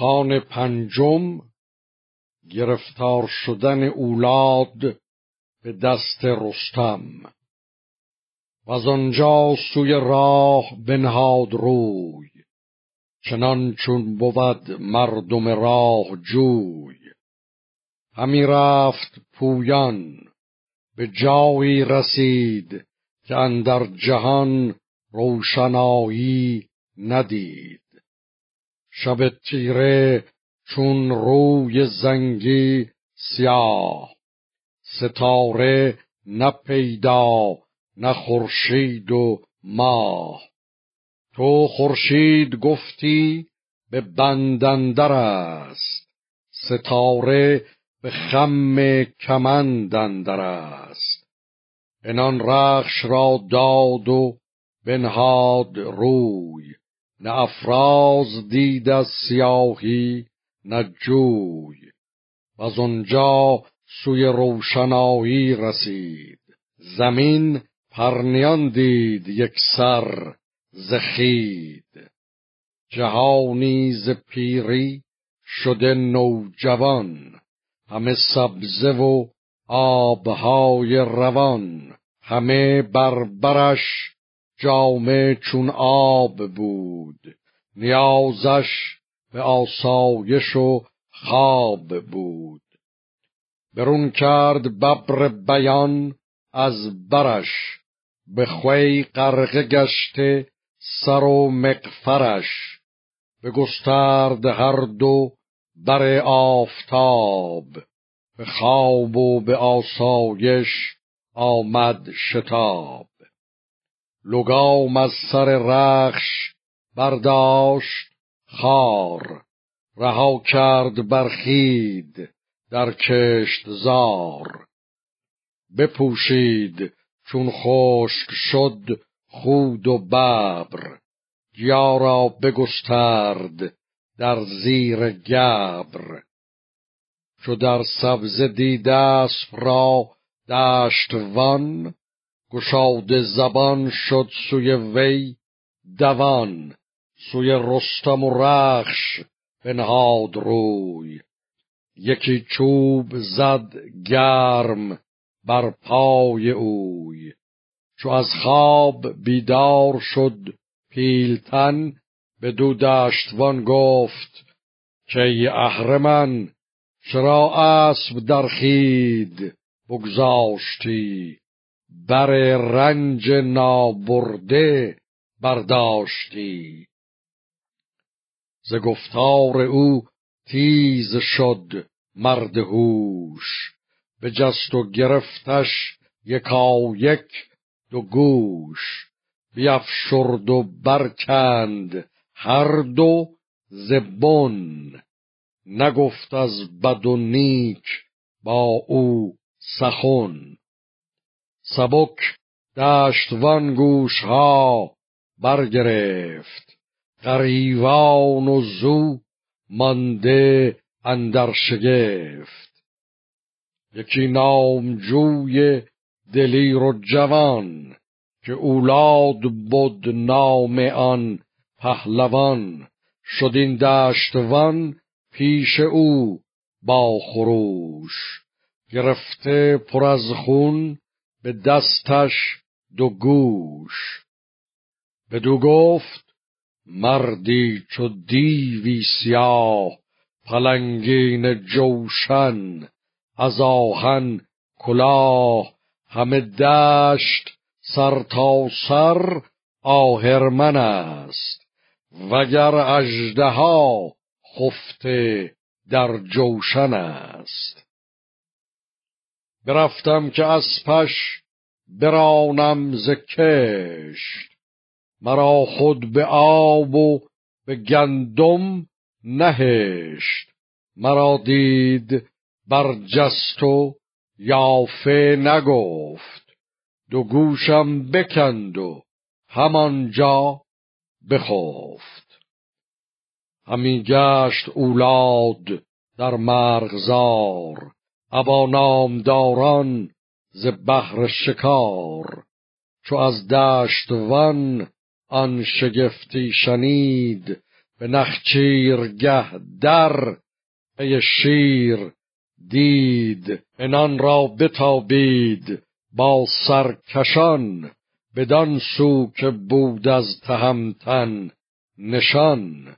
خان پنجم گرفتار شدن اولاد به دست رستم. و از آنجا سوی راه بنهاد روی چنان چون بود مردم راه جوی. همی رفت پویان به جایی رسید که اندر جهان روشنایی ندید. شب تیره چون روی زنگی سیاه. ستاره نه پیدا نه خورشید و ماه. تو خورشید گفتی به بندندر است. ستاره به خم کمندندر است. انان رخش را داد و بنهاد روی. نه افراز دید از سیاهی نه جوی. و از آنجا سوی روشنایی رسید. زمین پرنیان دید یک سر زخید جهانی ز پیری شده نوجوان همه سبزه و آبهای روان همه بربرش جامه چون آب بود. نیازش به آسایش و خواب بود. برون کرد ببر بیان از برش به خوی غرقه گشته سر و مقفرش به گسترد هر دو بر آفتاب به خواب و به آسایش آمد شتاب. لگام از سر رخش برداشت خار رها کرد برخید در کشت زار. بپوشید چون خشک شد خود و ببر گیا را بگسترد در زیر گبر. چو در سبز دید اسب را دشتوان گشاده زبان شد سوی وی دوان سوی رستم و رخش بنهاد روی. یکی چوب زد گرم بر پای اوی. چو از خواب بیدار شد پیلتن به دو دشتوان گفت که اهرمن چرا اسب در خید بگذاشتی؟ بر رنج نابرده برداشتی. ز گفتار او تیز شد مرد هوش به جست و گرفتش یکا یک دو گوش. بیافشرد و برکند هر دو زبون نگفت از بد و نیک با او سخن. سبک دشتوان گوش ها برگرفت. غریوان و زو مانده اندر شگفت. یکی نامجوی دلیر و جوان که اولاد بود نام آن پهلوان. شد این دشتوان پیش او با خروش. گرفته پر از خون به دستش دو گوش. بدو گفت مردی چو دیوی سیاه پلنگین جوشن از آهن کلاه همه دشت سر تا سر آهرمن است. وگر اژدها خفته در جوشن است. برفتم که اسپش برانم ز کشت. مرا خود به آب و به گندم نهشت. مرا دید بر جست و یافه نگفت. دو گوشم بکند و همانجا بخفت. همی گشت اولاد در مرغزار. ابا نامداران ز بهر شکار چو از دشت ون آن شگفتی شنید به نخچیرگه در پی شیر دید انان را بتابید با سرکشان بدان سو که بود از تهمتن نشان.